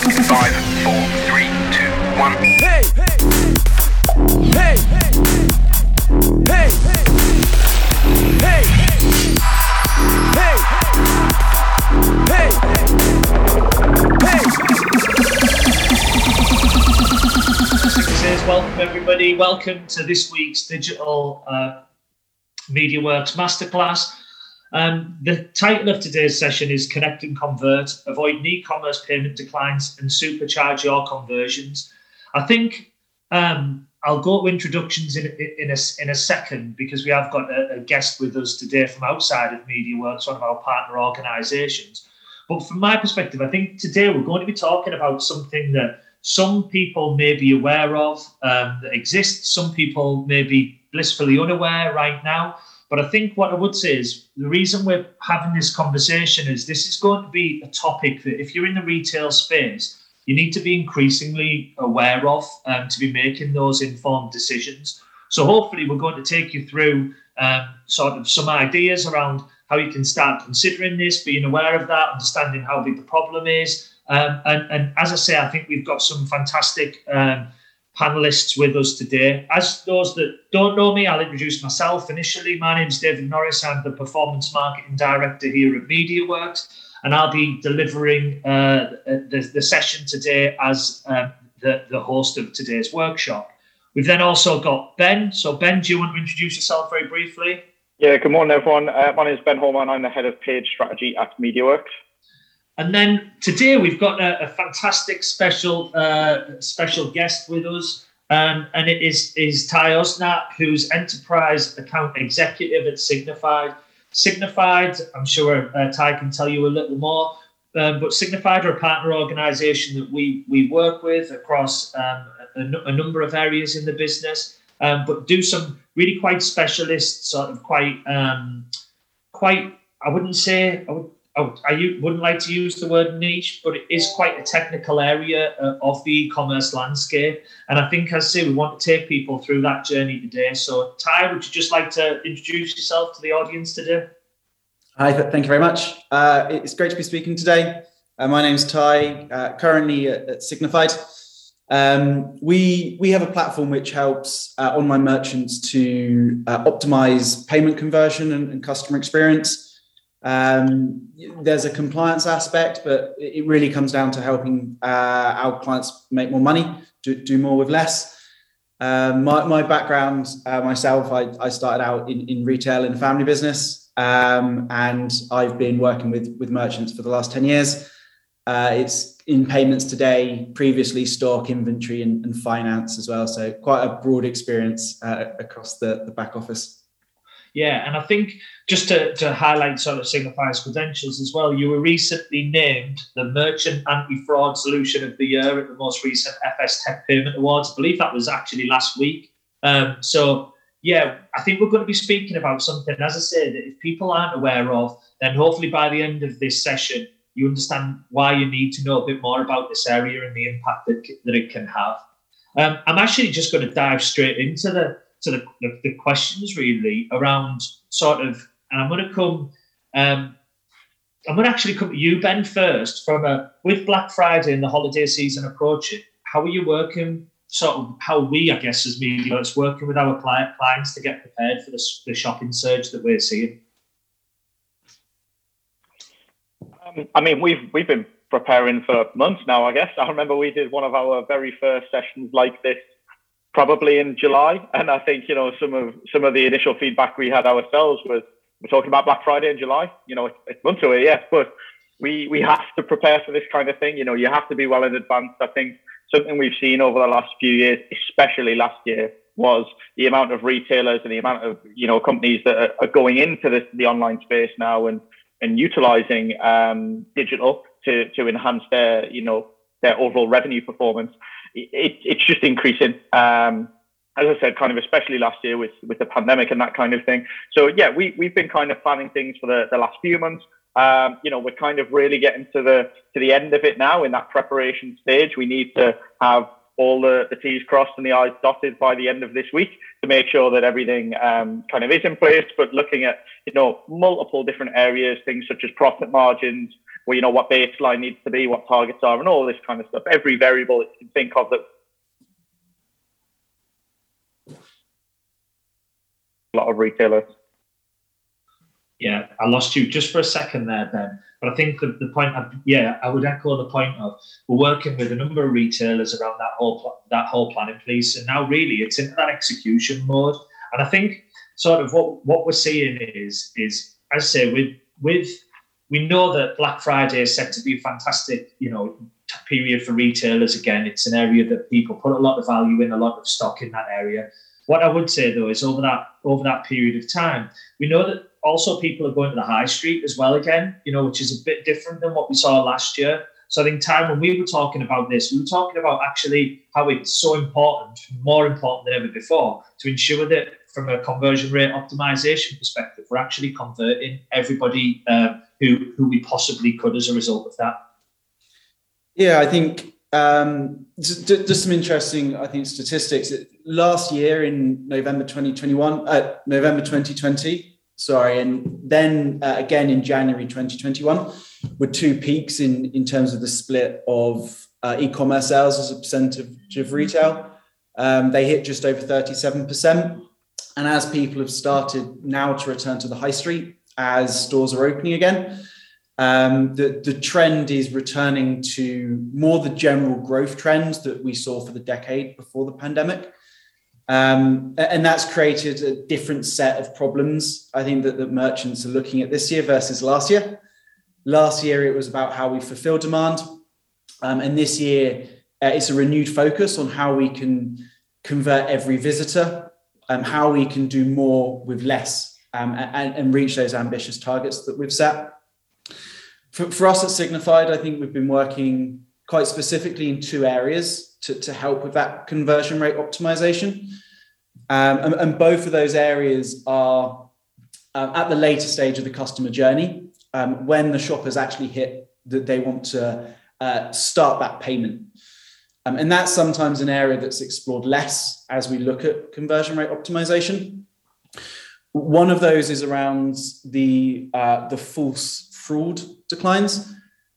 start. Five, four, three, two, one. Hey! Hey! Hey! Hey! Hey! Hey! Says welcome everybody. Welcome to this week's digital uh, MediaWorks masterclass. Um, the title of today's session is Connect and Convert, Avoid e-commerce payment declines and supercharge your conversions. I think um, I'll go to introductions in, in, a, in a second because we have got a, a guest with us today from outside of MediaWorks, one of our partner organisations. But from my perspective, I think today we're going to be talking about something that some people may be aware of um, that exists, some people may be blissfully unaware right now. But I think what I would say is the reason we're having this conversation is this is going to be a topic that if you're in the retail space, you need to be increasingly aware of um, to be making those informed decisions. So hopefully we're going to take you through um, sort of some ideas around how you can start considering this, being aware of that, understanding how big the problem is. Um, and, and as I say, I think we've got some fantastic um, panelists with us today. As those that don't know me, I'll introduce myself. Initially, my name is David Norris. I'm the Performance Marketing Director here at MediaWorks, and I'll be delivering uh, the, the session today as um, the, the host of today's workshop. We've then also got Ben. So, Ben, do you want to introduce yourself very briefly? Yeah, good morning, everyone. Uh, my name is Ben Holman. I'm the head of paid strategy at MediaWorks. And then today we've got a, a fantastic special uh, special guest with us, um, and it is is Ty Osnap, who's enterprise account executive at Signifyd. Signifyd, I'm sure uh, Ty can tell you a little more, um, but Signifyd are a partner organisation that we we work with across um, a, a, number of areas in the business, um, but do some really quite specialist, sort of quite um, quite. I wouldn't say I would Oh, I wouldn't like to use the word niche, but it is quite a technical area uh, of the e-commerce landscape. And I think, as I say, we want to take people through that journey today. So, Ty, would you just like to introduce yourself to the audience today? Hi, thank you very much. Uh, it's great to be speaking today. Uh, my name's Ty, uh, currently at, at Signifyd. Um, we we have a platform which helps uh, online merchants to uh, optimize payment conversion and, and customer experience. Um, there's a compliance aspect, but it really comes down to helping uh, our clients make more money, do, do more with less. Um, my, my background, uh, myself, I, I started out in, in retail in a family business, um, and I've been working with, with merchants for the last 10 years. Uh, it's in payments today, previously stock, inventory, and, and finance as well. So, quite a broad experience uh, across the, the back office. Yeah, and I think just to, to highlight sort of Signifyd's credentials as well, you were recently named the Merchant Anti Fraud Solution of the Year at the most recent FS Tech Payment Awards. I believe that was actually last week. Um, so, yeah, I think we're going to be speaking about something, as I said, that if people aren't aware of, then hopefully by the end of this session, you understand why you need to know a bit more about this area and the impact that, that it can have. Um, I'm actually just going to dive straight into the to the, the, the questions really around sort of, and I'm going to come. Um, I'm going to actually come to you, Ben, first. From a with Black Friday and the holiday season approaching, how are you working? Sort of how we, I guess, as media, it's working with our client, clients to get prepared for the, the shopping surge that we're seeing. Um, I mean, we've we've been preparing for months now. I guess I remember we did one of our very first sessions like this probably in July. And I think you know some of some of the initial feedback we had ourselves was we're talking about Black Friday in July. You know, it's, it's months away, yes, but we we have to prepare for this kind of thing. You know, you have to be well in advance. I think something we've seen over the last few years, especially last year, was the amount of retailers and the amount of you know companies that are, are going into this, the online space now and and utilizing um, digital to to enhance their you know their overall revenue performance it, it's just increasing. Um, as I said, kind of especially last year with with the pandemic and that kind of thing. So yeah, we we've been kind of planning things for the, the last few months. Um, you know, we're kind of really getting to the to the end of it now in that preparation stage. We need to have all the, the T's crossed and the I's dotted by the end of this week to make sure that everything um, kind of is in place. But looking at you know multiple different areas, things such as profit margins, well, you know, what baseline needs to be, what targets are, and all this kind of stuff. Every variable that you can think of that a lot of retailers. Yeah, I lost you just for a second there, Ben. But I think the, the point, of, yeah, I would echo the point of we're working with a number of retailers around that whole that whole planning piece, and now really it's in that execution mode. And I think sort of what what we're seeing is is as I say with with we know that Black Friday is set to be a fantastic, you know, period for retailers. Again, it's an area that people put a lot of value in, a lot of stock in that area. What I would say though is over that over that period of time, we know that also people are going to the high street as well again, you know, which is a bit different than what we saw last year. So I think time when we were talking about this, we were talking about actually how it's so important, more important than ever before, to ensure that from a conversion rate optimization perspective, we're actually converting everybody uh, who who we possibly could as a result of that. Yeah, I think um, just, just, some interesting, I think, statistics. Last year in November 2021, uh, November 2020, sorry, and then uh, again in January 2021, were two peaks in, in terms of the split of uh, e-commerce sales as a percentage of retail. Um, they hit just over 37%. And as people have started now to return to the high street, as stores are opening again, um, the, the trend is returning to more the general growth trends that we saw for the decade before the pandemic. Um, and that's created a different set of problems, I think, that, that merchants are looking at this year versus last year. Last year, it was about how we fulfill demand. Um, and this year, uh, it's a renewed focus on how we can convert every visitor, um, how we can do more with less um, and, and reach those ambitious targets that we've set for, for us at Signifyd, I think we've been working quite specifically in two areas to, to help with that conversion rate optimization. Um, and, and, both of those areas are uh, at the later stage of the customer journey um, when the shoppers actually hit that they want to uh, start that payment. Um, and that's sometimes an area that's explored less as we look at conversion rate optimization. One of those is around the uh, the false fraud declines.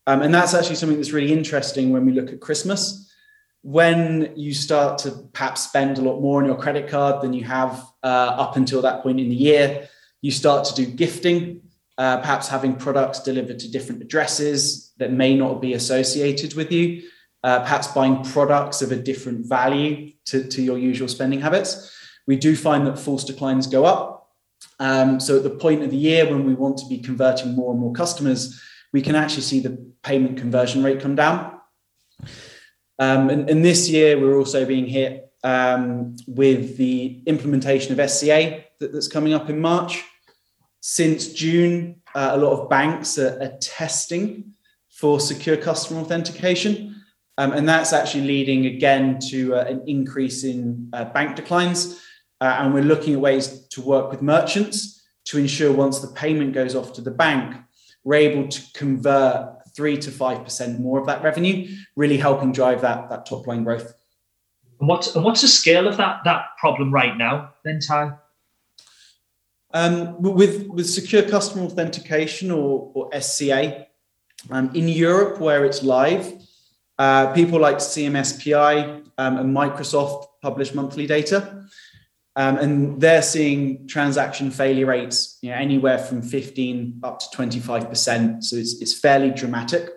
Um, and that's actually something that's really interesting when we look at Christmas. When you start to perhaps spend a lot more on your credit card than you have uh, up until that point in the year, you start to do gifting, uh, perhaps having products delivered to different addresses that may not be associated with you, uh, perhaps buying products of a different value to, to your usual spending habits. We do find that false declines go up um, so at the point of the year when we want to be converting more and more customers, we can actually see the payment conversion rate come down. Um, and, and, this year we're also being hit um, with the implementation of SCA that, that's coming up in March. Since June, uh, a lot of banks are, are testing for secure customer authentication. Um, and that's actually leading again to uh, an increase in uh, bank declines. Uh, and we're looking at ways to work with merchants to ensure once the payment goes off to the bank, we're able to convert three to five percent more of that revenue, really helping drive that, that top line growth. And what's and what's the scale of that that problem right now, then Ty? Um, with with secure customer authentication or, or SCA, um, in Europe where it's live, uh, people like CMSPI um, and Microsoft publish monthly data. Um, and they're seeing transaction failure rates you know, anywhere from 15 up to 25%. So it's, it's fairly dramatic.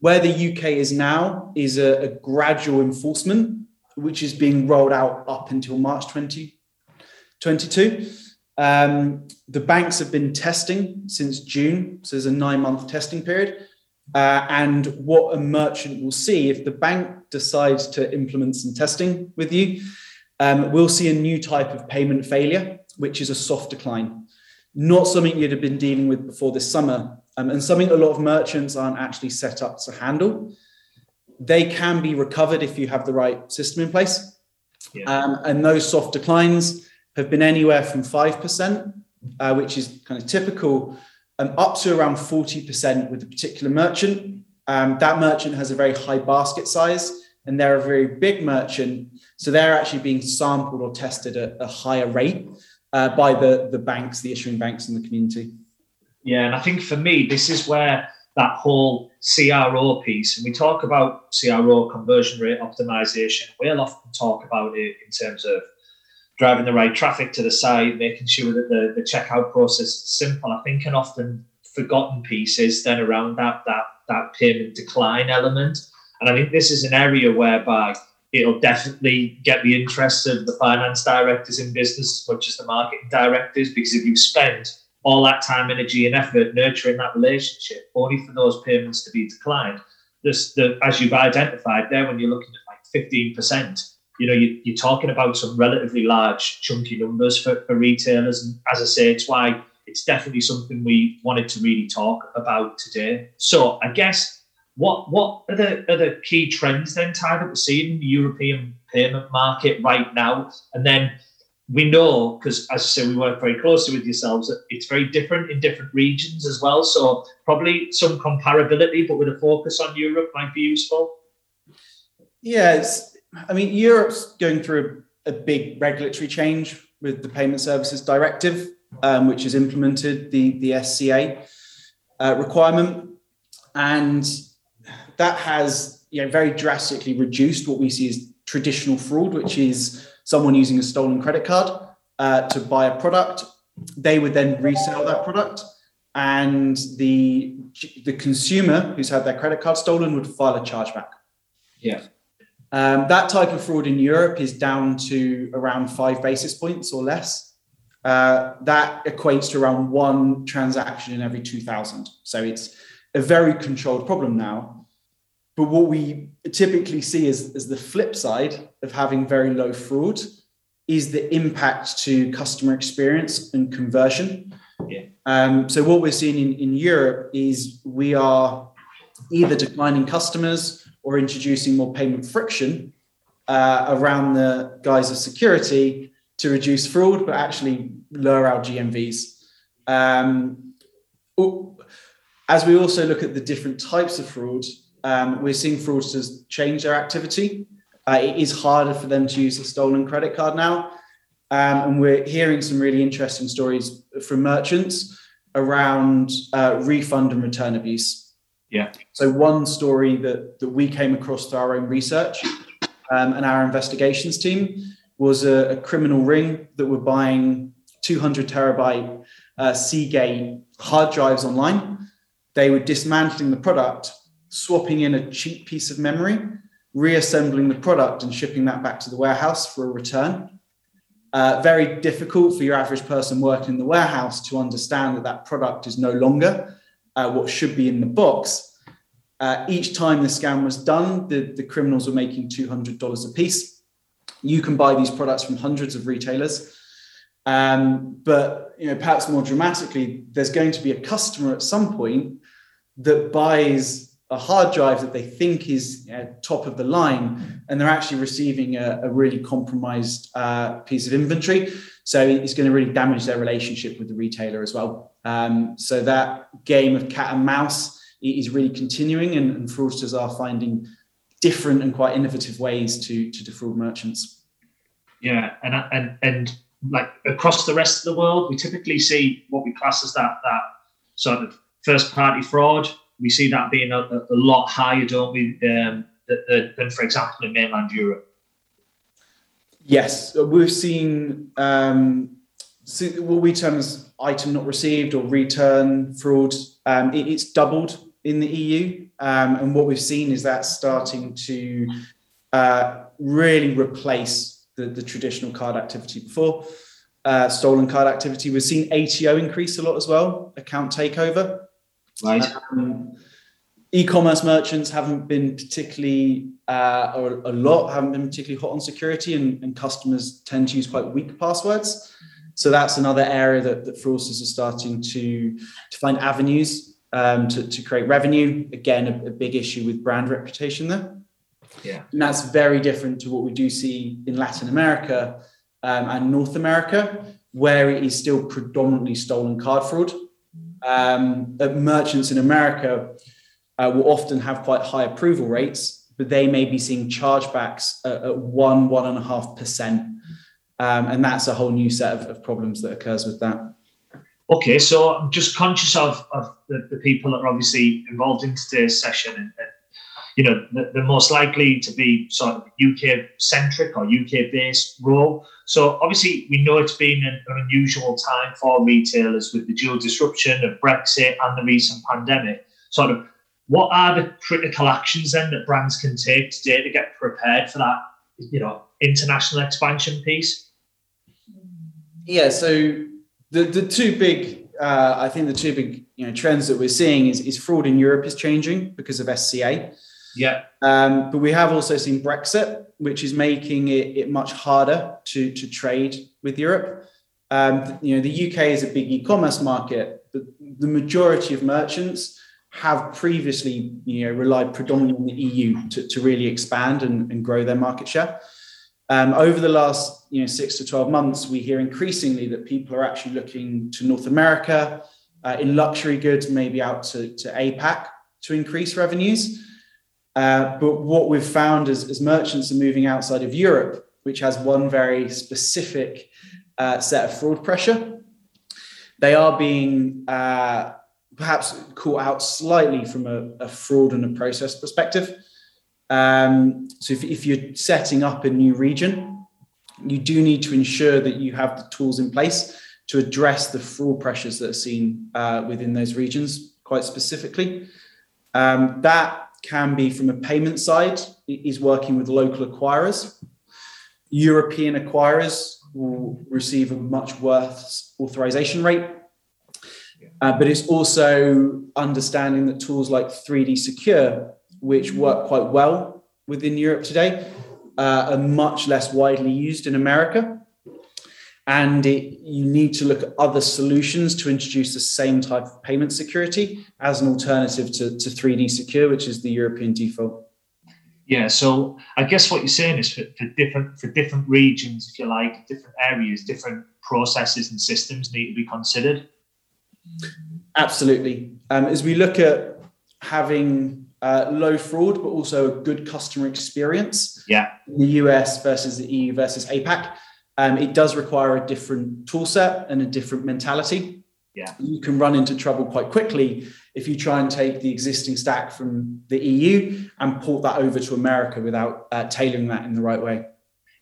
Where the UK is now is a, a gradual enforcement, which is being rolled out up until March 2022. Um, the banks have been testing since June, so there's a nine month testing period. Uh, and what a merchant will see if the bank decides to implement some testing with you um, we'll see a new type of payment failure, which is a soft decline. Not something you'd have been dealing with before this summer, um, and something a lot of merchants aren't actually set up to handle. They can be recovered if you have the right system in place. Yeah. Um, and those soft declines have been anywhere from 5%, uh, which is kind of typical, um, up to around 40% with a particular merchant. Um, that merchant has a very high basket size and they're a very big merchant. So they're actually being sampled or tested at a higher rate uh, by the, the banks, the issuing banks in the community. Yeah, and I think for me, this is where that whole CRO piece. And we talk about CRO conversion rate optimization. We'll often talk about it in terms of driving the right traffic to the site, making sure that the, the checkout process is simple. I think an often forgotten piece is then around that that that payment decline element. And I think this is an area whereby it'll definitely get the interest of the finance directors in business as much as the marketing directors, because if you spend all that time, energy, and effort nurturing that relationship, only for those payments to be declined. This, the, as you've identified there, when you're looking at like 15%, you know, you, you're talking about some relatively large, chunky numbers for, for retailers. And as I say, it's why it's definitely something we wanted to really talk about today. So I guess what what are the are the key trends then, Ty, that we're seeing in the European payment market right now? And then we know because as I say, we work very closely with yourselves that it's very different in different regions as well. So probably some comparability, but with a focus on Europe might be useful. Yeah, I mean Europe's going through a, a, big regulatory change with the Payment Services Directive, um, which has implemented the the SCA uh, requirement, and that has you know very drastically reduced what we see as traditional fraud, which is someone using a stolen credit card uh, to buy a product. They would then resell that product, and the the consumer who's had their credit card stolen would file a chargeback. Yeah. Um, that type of fraud in Europe is down to around five basis points or less. Uh, that equates to around one transaction in every 2,000. So it's a very controlled problem now. But what we typically see as, as the flip side of having very low fraud is the impact to customer experience and conversion. Yeah. Um, so what we're seeing in, in Europe is we are either declining customers or introducing more payment friction uh, around the guise of security to reduce fraud, but actually lower our GMVs. Um, as we also look at the different types of fraud, um, we're seeing fraudsters change their activity. Uh, it is harder for them to use a stolen credit card now. Um, and we're hearing some really interesting stories from merchants around uh, refund and return abuse. Yeah. So, one story that, that we came across through our own research um, and our investigations team was a, a, criminal ring that were buying 200 terabyte uh, Seagate hard drives online. They were dismantling the product swapping in a cheap piece of memory, reassembling the product and shipping that back to the warehouse for a return. Uh, very difficult for your average person working in the warehouse to understand that that product is no longer uh, what should be in the box. Uh, each time the scam was done, the, the criminals were making $200 a piece. You can buy these products from hundreds of retailers. Um, but you know, perhaps more dramatically, there's going to be a customer at some point that buys a hard drive that they think is uh, top of the line, and they're actually receiving a, a really compromised uh, piece of inventory. So it's going to really damage their relationship with the retailer as well. Um, so that game of cat and mouse is really continuing, and, and fraudsters are finding different and quite innovative ways to to defraud merchants. Yeah, and and and like across the rest of the world, we typically see what we class as that that sort of first party fraud we see that being a, a lot higher, don't we, um, than, for example, in mainland Europe? Yes, we've seen um, what we term as item not received or return fraud. Um, it, it's doubled in the EU, um, and what we've seen is that starting to uh, really replace the, the, traditional card activity before. Uh, stolen card activity. We've seen ATO increase a lot as well, account takeover. Right. Um, e-commerce merchants haven't been particularly uh, or a lot haven't been particularly hot on security and, and, customers tend to use quite weak passwords. So that's another area that, that fraudsters are starting to to find avenues um, to, to create revenue. Again a, a, big issue with brand reputation there. Yeah. And that's very different to what we do see in latin america um, and north america where it is still predominantly stolen card fraud um, merchants in America uh, will often have quite high approval rates, but they may be seeing chargebacks at, at one, one and a half percent. Um, and that's a whole new set of, of, problems that occurs with that. Okay, so I'm just conscious of, of the, the people that are obviously involved in today's session and, and you know, they're most likely to be sort of UK centric or UK based role. So obviously, we know it's been an, an, unusual time for retailers with the dual disruption of Brexit and the recent pandemic. Sort of, what are the critical actions then that brands can take today to get prepared for that, you know, international expansion piece? Yeah. So the the two big, uh, I think the two big you know trends that we're seeing is is fraud in Europe is changing because of SCA. Yeah. Um, but we have also seen Brexit, which is making it, it much harder to, to trade with Europe. Um, you know, the UK is a big e-commerce market. The, the majority of merchants have previously, you know, relied predominantly on the EU to, to really expand and, and grow their market share. Um, over the last, you know, six to 12 months, we hear increasingly that people are actually looking to North America, uh, in luxury goods, maybe out to, to APAC to increase revenues. Uh, but what we've found is, as merchants are moving outside of Europe, which has one very specific uh, set of fraud pressure, they are being uh, perhaps caught out slightly from a, a, fraud and a process perspective. Um, so if, if you're setting up a new region, you do need to ensure that you have the tools in place to address the fraud pressures that are seen uh, within those regions quite specifically. Um, that can be from a payment side, is working with local acquirers. European acquirers will receive a much worse authorization rate. Uh, but it's also understanding that tools like 3D Secure, which work quite well within Europe today, uh, are much less widely used in America and it, you need to look at other solutions to introduce the same type of payment security as an alternative to, to 3D Secure, which is the European default. Yeah, so I guess what you're saying is for, for different for different regions, if you like, different areas, different processes and systems need to be considered. Absolutely. Um, as we look at having uh, low fraud, but also a good customer experience. Yeah. In the US versus the EU versus APAC um, it does require a different tool set and a different mentality. Yeah. You can run into trouble quite quickly if you try and take the existing stack from the EU and port that over to America without uh, tailoring that in the right way.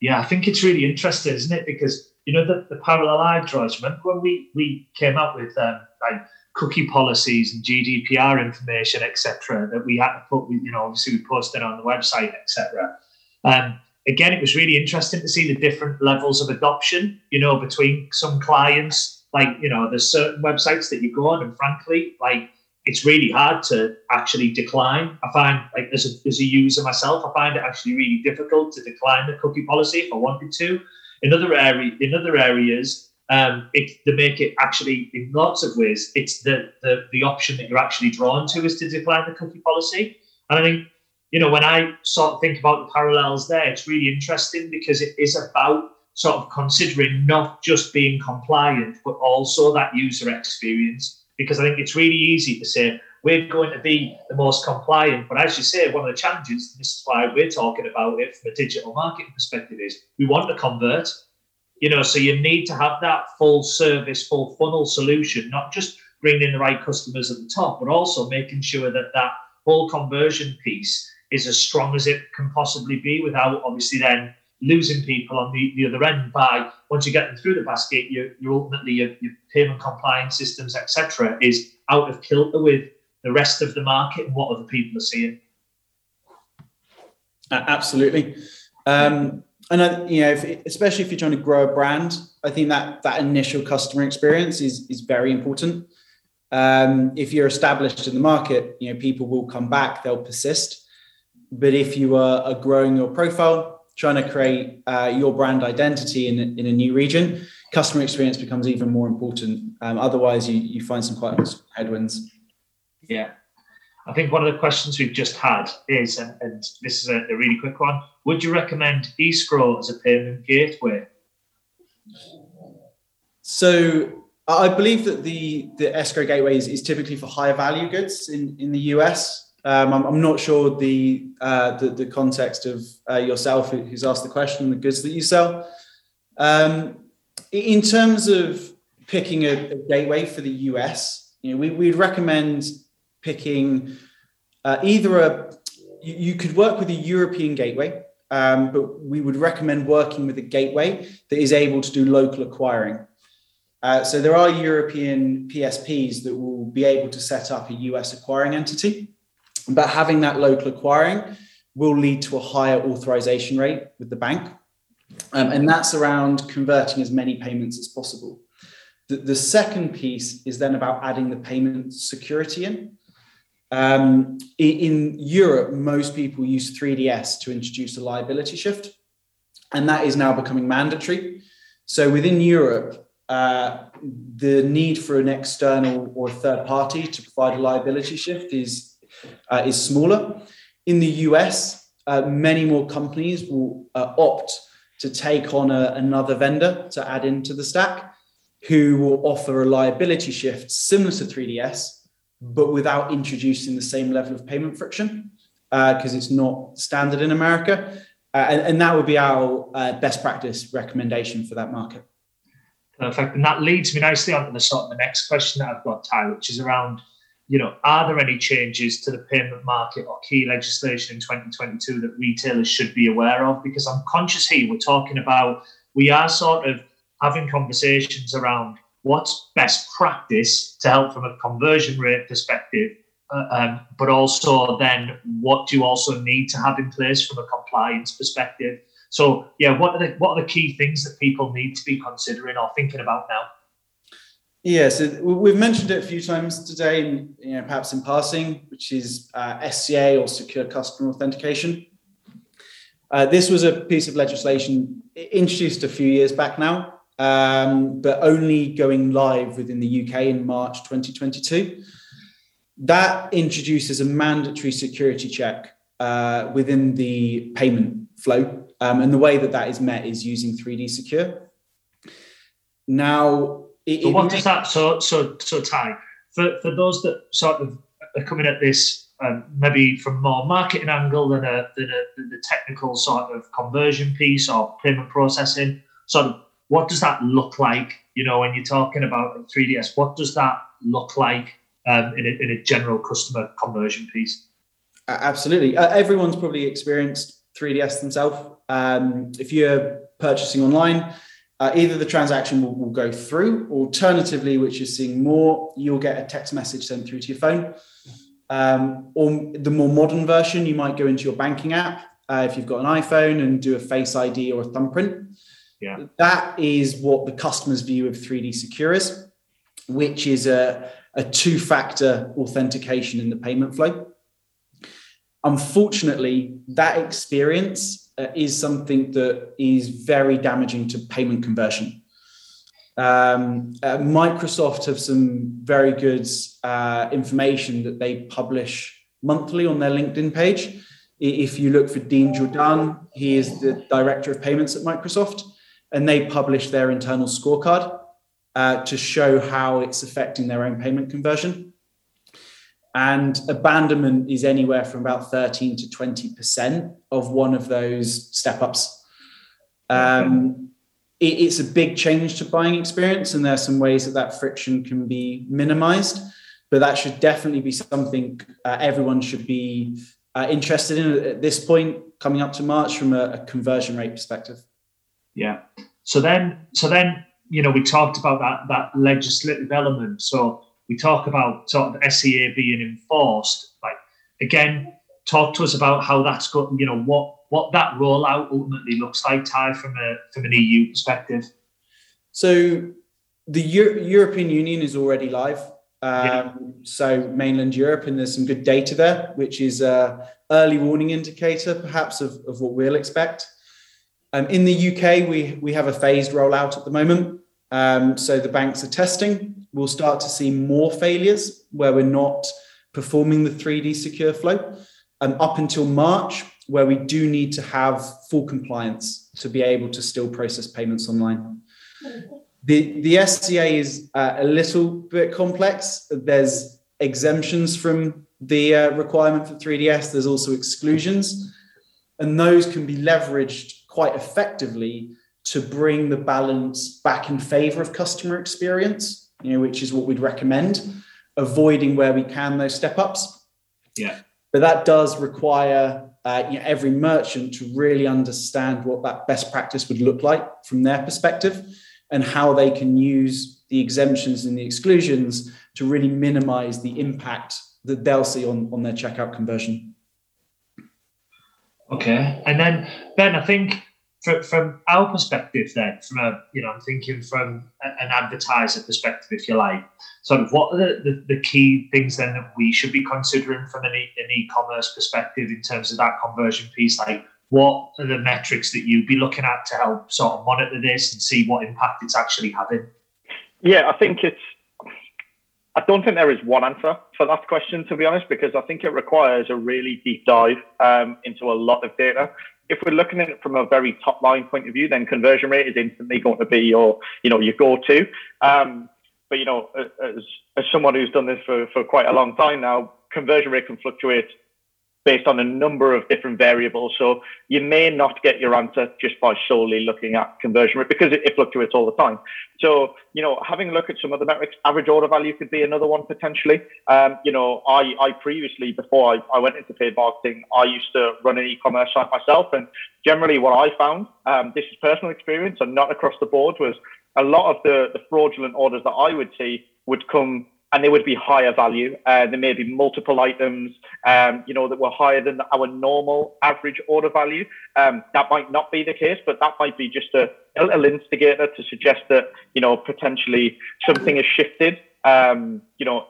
Yeah, I think it's really interesting, isn't it? Because you know the, the parallel I draws. Remember when we we came up with um, like cookie policies and GDPR information, etc., that we had to put, you know, obviously we posted on the website, etc. Um, again, it was really interesting to see the different levels of adoption, you know, between some clients. Like, you know, there's certain websites that you go on, and frankly, like, it's really hard to actually decline. I find, like, as a, as a user myself, I find it actually really difficult to decline the cookie policy if I wanted to. In other area, in other areas, um, it, they make it actually in lots of ways. It's the, the the option that you're actually drawn to is to decline the cookie policy. And I think you know, when I sort of think about the parallels there, it's really interesting because it is about sort of considering not just being compliant, but also that user experience. Because I think it's really easy to say we're going to be the most compliant, but as you say, one of the challenges, and this is why we're talking about it from a digital marketing perspective, is we want to convert. You know, so you need to have that full service, full funnel solution, not just bringing in the right customers at the top, but also making sure that that whole conversion piece is as strong as it can possibly be without obviously then losing people on the, the other end by once you get them through the basket, you you ultimately your, your payment compliance systems, etc., is out of kilter with the rest of the market and what other people are seeing. Absolutely. Um, and I, you know, if, especially if you're trying to grow a brand, I think that that initial customer experience is is very important. Um, if you're established in the market, you know, people will come back, they'll persist. But if you are, growing your profile, trying to create uh, your brand identity in, in a new region, customer experience becomes even more important. Um, otherwise, you, you find some quite headwinds. Yeah. I think one of the questions we've just had is, and, and this is a, a, really quick one, would you recommend Escrow as a payment gateway? So I believe that the, the escrow gateway is, is typically for higher value goods in, in the US. Um, I'm, I'm, not sure the, uh, the, the context of uh, yourself who's asked the question, the goods that you sell. Um, in terms of picking a, a, gateway for the US, you know, we, we'd recommend picking uh, either a you, you, could work with a European gateway, um, but we would recommend working with a gateway that is able to do local acquiring. Uh, so there are European PSPs that will be able to set up a US acquiring entity, but having that local acquiring will lead to a higher authorization rate with the bank. Um, and that's around converting as many payments as possible. The, the, second piece is then about adding the payment security in. Um, in Europe, most people use 3DS to introduce a liability shift, and that is now becoming mandatory. So within Europe, uh, the need for an external or third party to provide a liability shift is uh, is smaller. In the US, uh, many more companies will uh, opt to take on a, another vendor to add into the stack, who will offer a liability shift similar to 3DS, but without introducing the same level of payment friction because uh, it's not standard in America. And, and, that would be our best practice recommendation for that market. Perfect. And that leads me nicely on to the sort of the next question that I've got, Ty, which is around, you know, are there any changes to the payment market or key legislation in 2022 that retailers should be aware of? Because I'm conscious here we're talking about we are sort of having conversations around what's best practice to help from a conversion rate perspective, uh, um, but also then what do you also need to have in place from a compliance perspective? So yeah, what are the what are the key things that people need to be considering or thinking about now? Yeah, so we've mentioned it a few times today, you know, perhaps in passing, which is uh, SCA or Secure Customer Authentication. Uh, this was a piece of legislation introduced a few years back now, um, but only going live within the UK in March 2022. That introduces a mandatory security check uh, within the payment flow um, and the way that that is met is using 3D Secure. Now, it, so what does that? So, so, so, Ty, for for those that sort of are coming at this um, maybe from more marketing angle than a than a than the technical sort of conversion piece or payment processing, sort of what does that look like? You know, when you're talking about 3DS, what does that look like um, in, a, in a general customer conversion piece? Absolutely, uh, everyone's probably experienced 3DS themselves. Um, if you're purchasing online, uh, either the transaction will, will, go through, alternatively, which is seeing more, you'll get a text message sent through to your phone. Um, or the more modern version, you might go into your banking app uh, if you've got an iPhone and do a Face ID or a thumbprint. Yeah. That is what the customer's view of 3D Secure is, which is a, a two factor authentication in the payment flow unfortunately, that experience uh, is something that is very damaging to payment conversion. Um, uh, Microsoft have some very good uh, information that they publish monthly on their LinkedIn page. If you look for Dean Jordan, he is the director of payments at Microsoft, and they publish their internal scorecard uh, to show how it's affecting their own payment conversion and abandonment is anywhere from about 13 to 20% of one of those step ups. Um, it, it's a big change to buying experience, and there are some ways that that friction can be minimized, but that should definitely be something uh, everyone should be uh, interested in at this point coming up to March from a, a conversion rate perspective. Yeah. So then, so then, you know, we talked about that that legislative element. So we talk about sort of SCA being enforced. Like again, talk to us about how that's got, you know, what what that rollout ultimately looks like, Ty, from a from an EU perspective. So the Euro- European Union is already live. Um, yeah. So mainland Europe, and there's some good data there, which is a early warning indicator, perhaps of, of what we'll expect. Um, in the UK, we we have a phased rollout at the moment. Um, so the banks are testing we'll start to see more failures where we're not performing the 3D secure flow. Um, up until March, where we do need to have full compliance to be able to still process payments online. The, the SCA is uh, a little bit complex. There's exemptions from the uh, requirement for 3DS, there's also exclusions, and those can be leveraged quite effectively to bring the balance back in favor of customer experience, you know, which is what we'd recommend, avoiding where we can those step ups. Yeah. But that does require uh, you know, every merchant to really understand what that best practice would look like from their perspective and how they can use the exemptions and the exclusions to really minimize the impact that they'll see on, on their checkout conversion. Okay. And then, Ben, I think from, from our perspective, then, from a, you know, I'm thinking from an advertiser perspective, if you like, sort of what are the, the, the key things then that we should be considering from an, e- an e-commerce perspective in terms of that conversion piece? Like, what are the metrics that you'd be looking at to help sort of monitor this and see what impact it's actually having? Yeah, I think it's. I don't think there is one answer for that question, to be honest, because I think it requires a really deep dive um, into a lot of data. If we're looking at it from a very top line point of view, then conversion rate is instantly going to be your, you know, your go-to. Um, but you know, as, as someone who's done this for, for quite a long time now, conversion rate can fluctuate based on a number of different variables. So you may not get your answer just by solely looking at conversion rate because it, it, fluctuates all the time. So, you know, having a look at some of the metrics, average order value could be another one potentially. Um, you know, I, I previously, before I, I went into paid marketing, I used to run an e-commerce site myself. And generally what I found, um, this is personal experience and not across the board, was a lot of the, the fraudulent orders that I would see would come and they would be higher value. Uh, there may be multiple items, um, you know, that were higher than our normal average order value. Um, that might not be the case, but that might be just a, little instigator to suggest that, you know, potentially something has shifted, um, you know,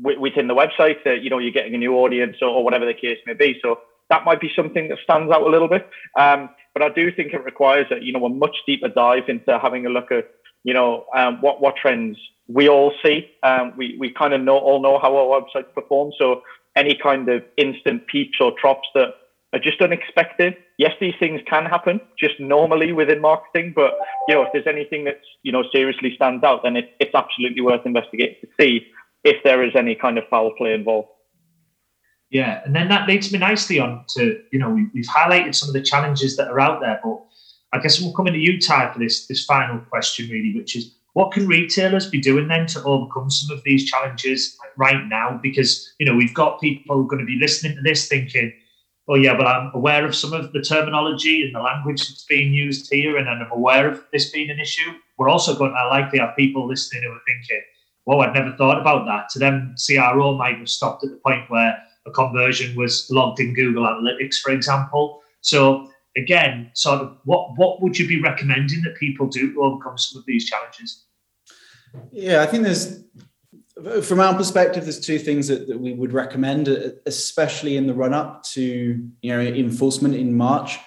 w- within the website that, you know, you're getting a new audience or, or, whatever the case may be. So that might be something that stands out a little bit. Um, but I do think it requires, a, you know, a much deeper dive into having a look at, you know, um, what, what trends we all see. Um, we we kind of know all know how our website performs. So any kind of instant peaks or drops that are just unexpected. Yes, these things can happen just normally within marketing, but you know if there's anything that's you know seriously stands out, then it, it's absolutely worth investigating to see if there is any kind of foul play involved. Yeah, and then that leads me nicely on to you know we, we've highlighted some of the challenges that are out there, but I guess we'll come into you, Ty, for this this final question, really, which is what can retailers be doing then to overcome some of these challenges right now? Because you know we've got people going to be listening to this thinking, "Oh yeah, but I'm aware of some of the terminology and the language that's being used here, and I'm aware of this being an issue." We're also going to likely have people listening who are thinking, "Whoa, I'd never thought about that." To them, CRO might have stopped at the point where a conversion was logged in Google Analytics, for example. So again, sort of what what would you be recommending that people do to overcome some of these challenges? Yeah, I think there's from our perspective, there's two things that, that we would recommend, especially in the run up to you know enforcement in March.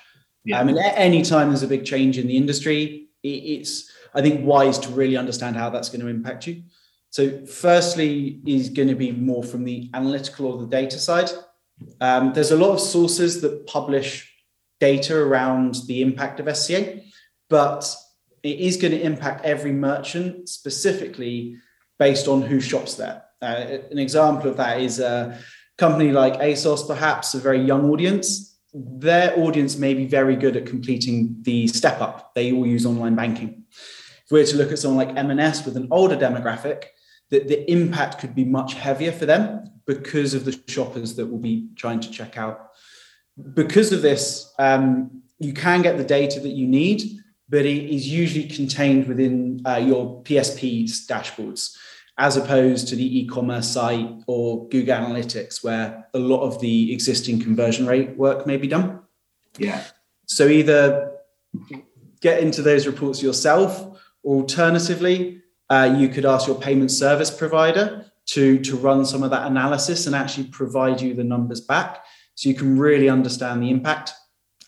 Yeah. I mean, any time there's a big change in the industry, it's I think wise to really understand how that's going to impact you. So, firstly, is going to be more from the analytical or the data side. Um, there's a lot of sources that publish data around the impact of SCA, but it is going to impact every merchant specifically based on who shops there. Uh, an example of that is a company like ASOS, perhaps a very young audience. Their audience may be very good at completing the step up. They all use online banking. If we were to look at someone like M&S with an older demographic, that the impact could be much heavier for them because of the shoppers that will be trying to check out because of this, um, you can get the data that you need, but it is usually contained within uh, your PSP's dashboards, as opposed to the e-commerce site or Google Analytics, where a lot of the existing conversion rate work may be done. Yeah. So either get into those reports yourself, or alternatively, uh, you could ask your payment service provider to, to run some of that analysis and actually provide you the numbers back so you can really understand the impact.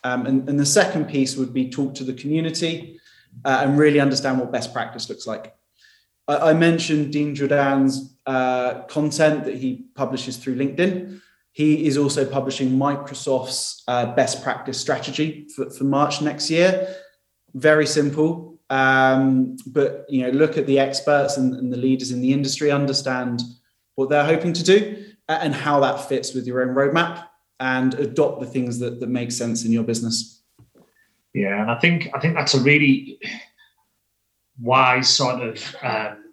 Um, and, and, the second piece would be talk to the community uh, and really understand what best practice looks like. I, I mentioned Dean Jordan's uh, content that he publishes through LinkedIn. He is also publishing Microsoft's uh, best practice strategy for, for March next year. Very simple, um, but you know, look at the experts and, and the leaders in the industry, understand what they're hoping to do, and how that fits with your own roadmap and adopt the things that, that make sense in your business. Yeah, and I think I think that's a really wise sort of um,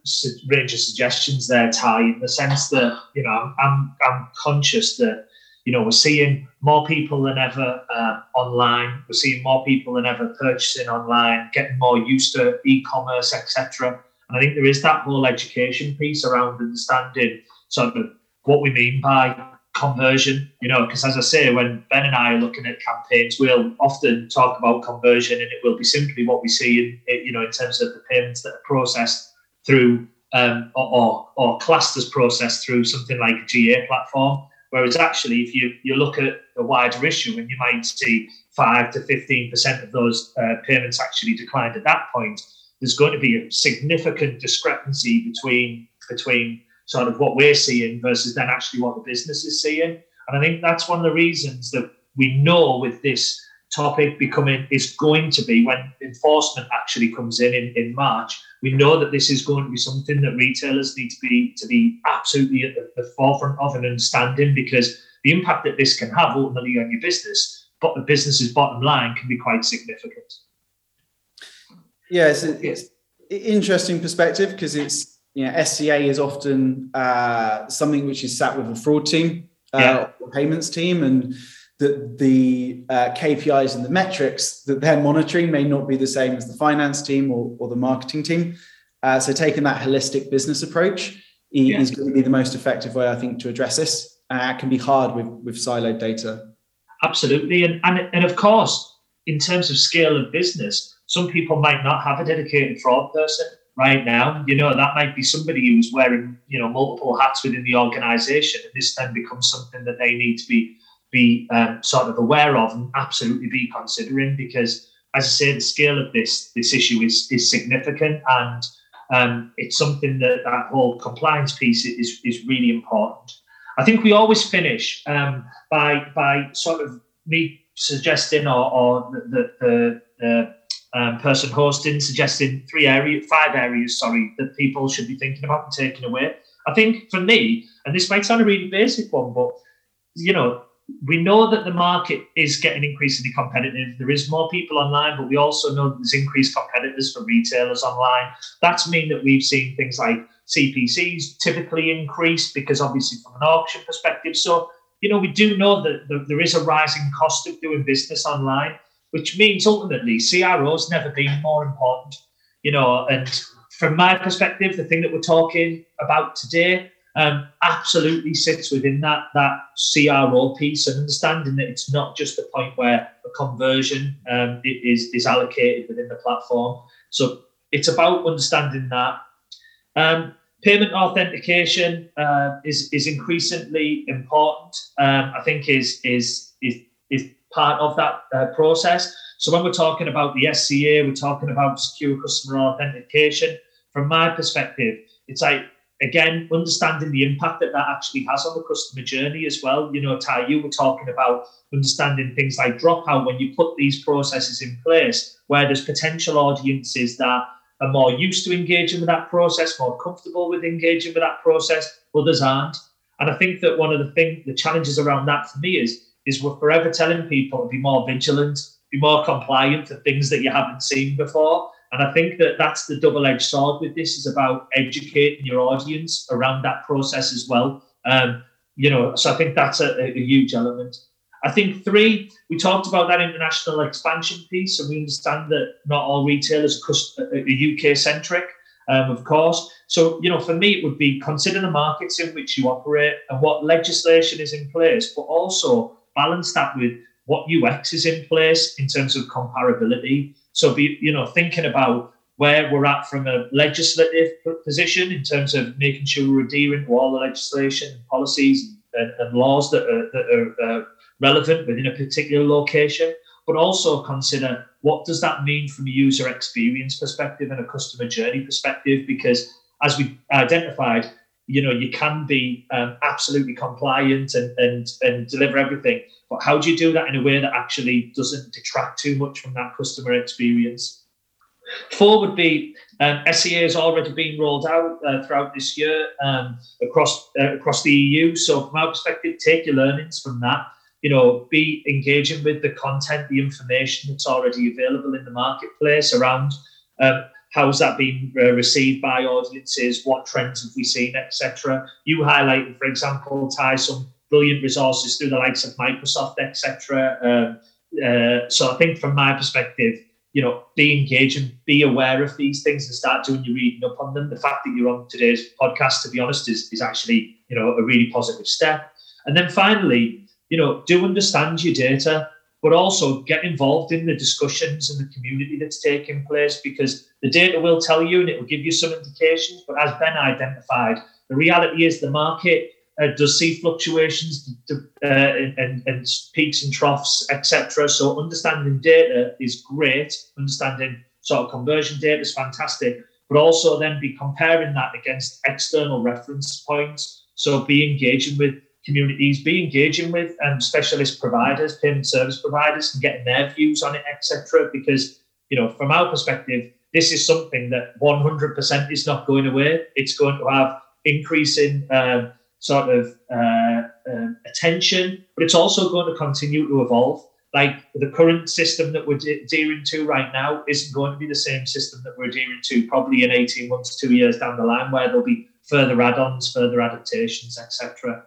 range of suggestions there, Ty, in the sense that you know I'm I'm conscious that you know we're seeing more people than ever uh, online. We're seeing more people than ever purchasing online, getting more used to e-commerce, etc. And I think there is that whole education piece around understanding sort of what we mean by conversion, you know, because as I say, when Ben and I are looking at campaigns, we'll often talk about conversion and it will be simply what we see in, you know, in terms of the payments that are processed through um, or, or classed as processed through something like a GA platform. Whereas actually, if you, you look at a wider issue and you might see five to 15% of those uh, payments actually declined at that point, there's going to be a significant discrepancy between between sort of what we're seeing versus then actually what the business is seeing. And I think that's one of the reasons that we know with this topic becoming is going to be when enforcement actually comes in, in in March. We know that this is going to be something that retailers need to be to be absolutely at the, the forefront of and understanding because the impact that this can have ultimately on your business, but the business's bottom line can be quite significant. Yeah, it's, it's interesting perspective because it's you know, SCA is often uh, something which is sat with a fraud team, uh, yeah. payments team, and the the uh, KPIs and the metrics that they're monitoring may not be the same as the finance team or, or the marketing team. Uh, so taking that holistic business approach yeah. is going to be the most effective way, I think, to address this. Uh, it can be hard with with siloed data. Absolutely, and and and of course, in terms of scale of business, some people might not have a dedicated fraud person right now. You know, that might be somebody who's wearing, you know, multiple hats within the organization. And this then becomes something that they need to be be um, sort of aware of and absolutely be considering because as I say, the scale of this this issue is is significant and um, it's something that that whole compliance piece is is really important. I think we always finish um, by by sort of me suggesting or, or the, the, the um, person hosting, suggesting three areas, five areas, sorry, that people should be thinking about and taking away. I think for me, and this might sound a really basic one, but you know, we know that the market is getting increasingly competitive. There is more people online, but we also know that there's increased competitors for retailers online. That's mean that we've seen things like CPCs typically increase because obviously from an auction perspective. So, you know, we do know that there is a rising cost of doing business online which means ultimately CRO's never been more important, you know. And from my perspective, the thing that we're talking about today um, absolutely sits within that that CRO piece and understanding that it's not just the point where a conversion um, is is allocated within the platform. So it's about understanding that. Um, payment authentication uh, is is increasingly important. Um, I think is is is is part of that uh, process. So when we're talking about the SCA, we're talking about secure customer authentication. From my perspective, it's like again understanding the impact that that actually has on the customer journey as well. You know, Ty, you were talking about understanding things like dropout when you put these processes in place, where there's potential audiences that are more used to engaging with that process, more comfortable with engaging with that process, others aren't. And I think that one of the thing, the challenges around that for me is is we're forever telling people to be more vigilant, be more compliant to things that you haven't seen before. And I think that that's the double-edged sword with this is about educating your audience around that process as well. Um, you know, so I think that's a, a, huge element. I think three, we talked about that international expansion piece, and we understand that not all retailers are, are UK centric, um, of course. So, you know, for me, it would be consider the markets in which you operate and what legislation is in place, but also balance that with what UX is in place in terms of comparability. So be you know thinking about where we're at from a legislative position in terms of making sure we're adhering to all the legislation, and policies, and, and laws that are, that are uh, relevant within a particular location, but also consider what does that mean from a user experience perspective and a customer journey perspective, because as we identified, you know you can be um, absolutely compliant and, and and deliver everything but how do you do that in a way that actually doesn't detract too much from that customer experience four would be um, SCA has already been rolled out uh, throughout this year um, across uh, across the EU. So from our perspective, take your learnings from that. you know, be engaging with the content, the information that's already available in the marketplace around um, how's that been uh, received by audiences, what trends have we seen, etc. You highlighted, for example, Ty some brilliant resources through the likes of Microsoft, etc. Um, uh, so I think from my perspective, you know, be engaged and be aware of these things and start doing your reading up on them. The fact that you're on today's podcast, to be honest, is, is actually, you know, a really positive step. And then finally, you know, do understand your data, but also get involved in the discussions and the community that's taking place because the data will tell you and it will give you some indications. But as Ben identified, the reality is the market uh, does see fluctuations uh, and, and, peaks and troughs, etc. So understanding data is great. Understanding sort of conversion data is fantastic, but also then be comparing that against external reference points. So be engaging with communities, be engaging with um, specialist providers, payment service providers, and getting their views on it, etc. Because you know, from our perspective, this is something that 100% is not going away. It's going to have increasing uh, sort of uh, uh, attention, but it's also going to continue to evolve. Like the current system that we're adhering to right now isn't going to be the same system that we're adhering to probably in 18 months, two years down the line, where there'll be further add-ons, further adaptations, etc.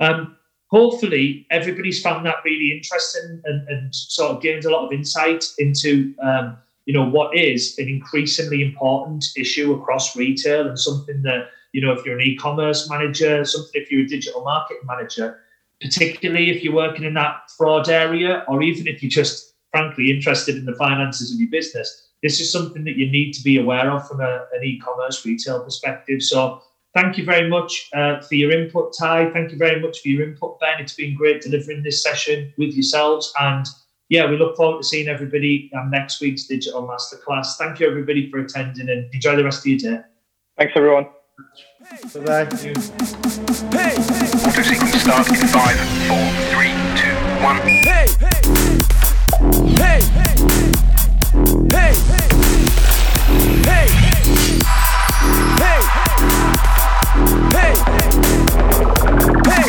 Um, hopefully, everybody's found that really interesting and, and, sort of gained a lot of insight into um, you know what is an increasingly important issue across retail and something that you know if you're an e-commerce manager, something if you're a digital marketing manager, particularly if you're working in that fraud area, or even if you're just frankly interested in the finances of your business, this is something that you need to be aware of from a, an e-commerce retail perspective. So Thank you very much uh, for your input, Ty. Thank you very much for your input, Ben. It's been great delivering this session with yourselves. And yeah, we look forward to seeing everybody on next week's Digital Masterclass. Thank you, everybody, for attending and enjoy the rest of your day. Thanks, everyone. Hey. Bye bye. Hey, hey. Auto sequence start in Hey! Hey! Hey! Hey! Hey! hey. hey. Hey! Hey!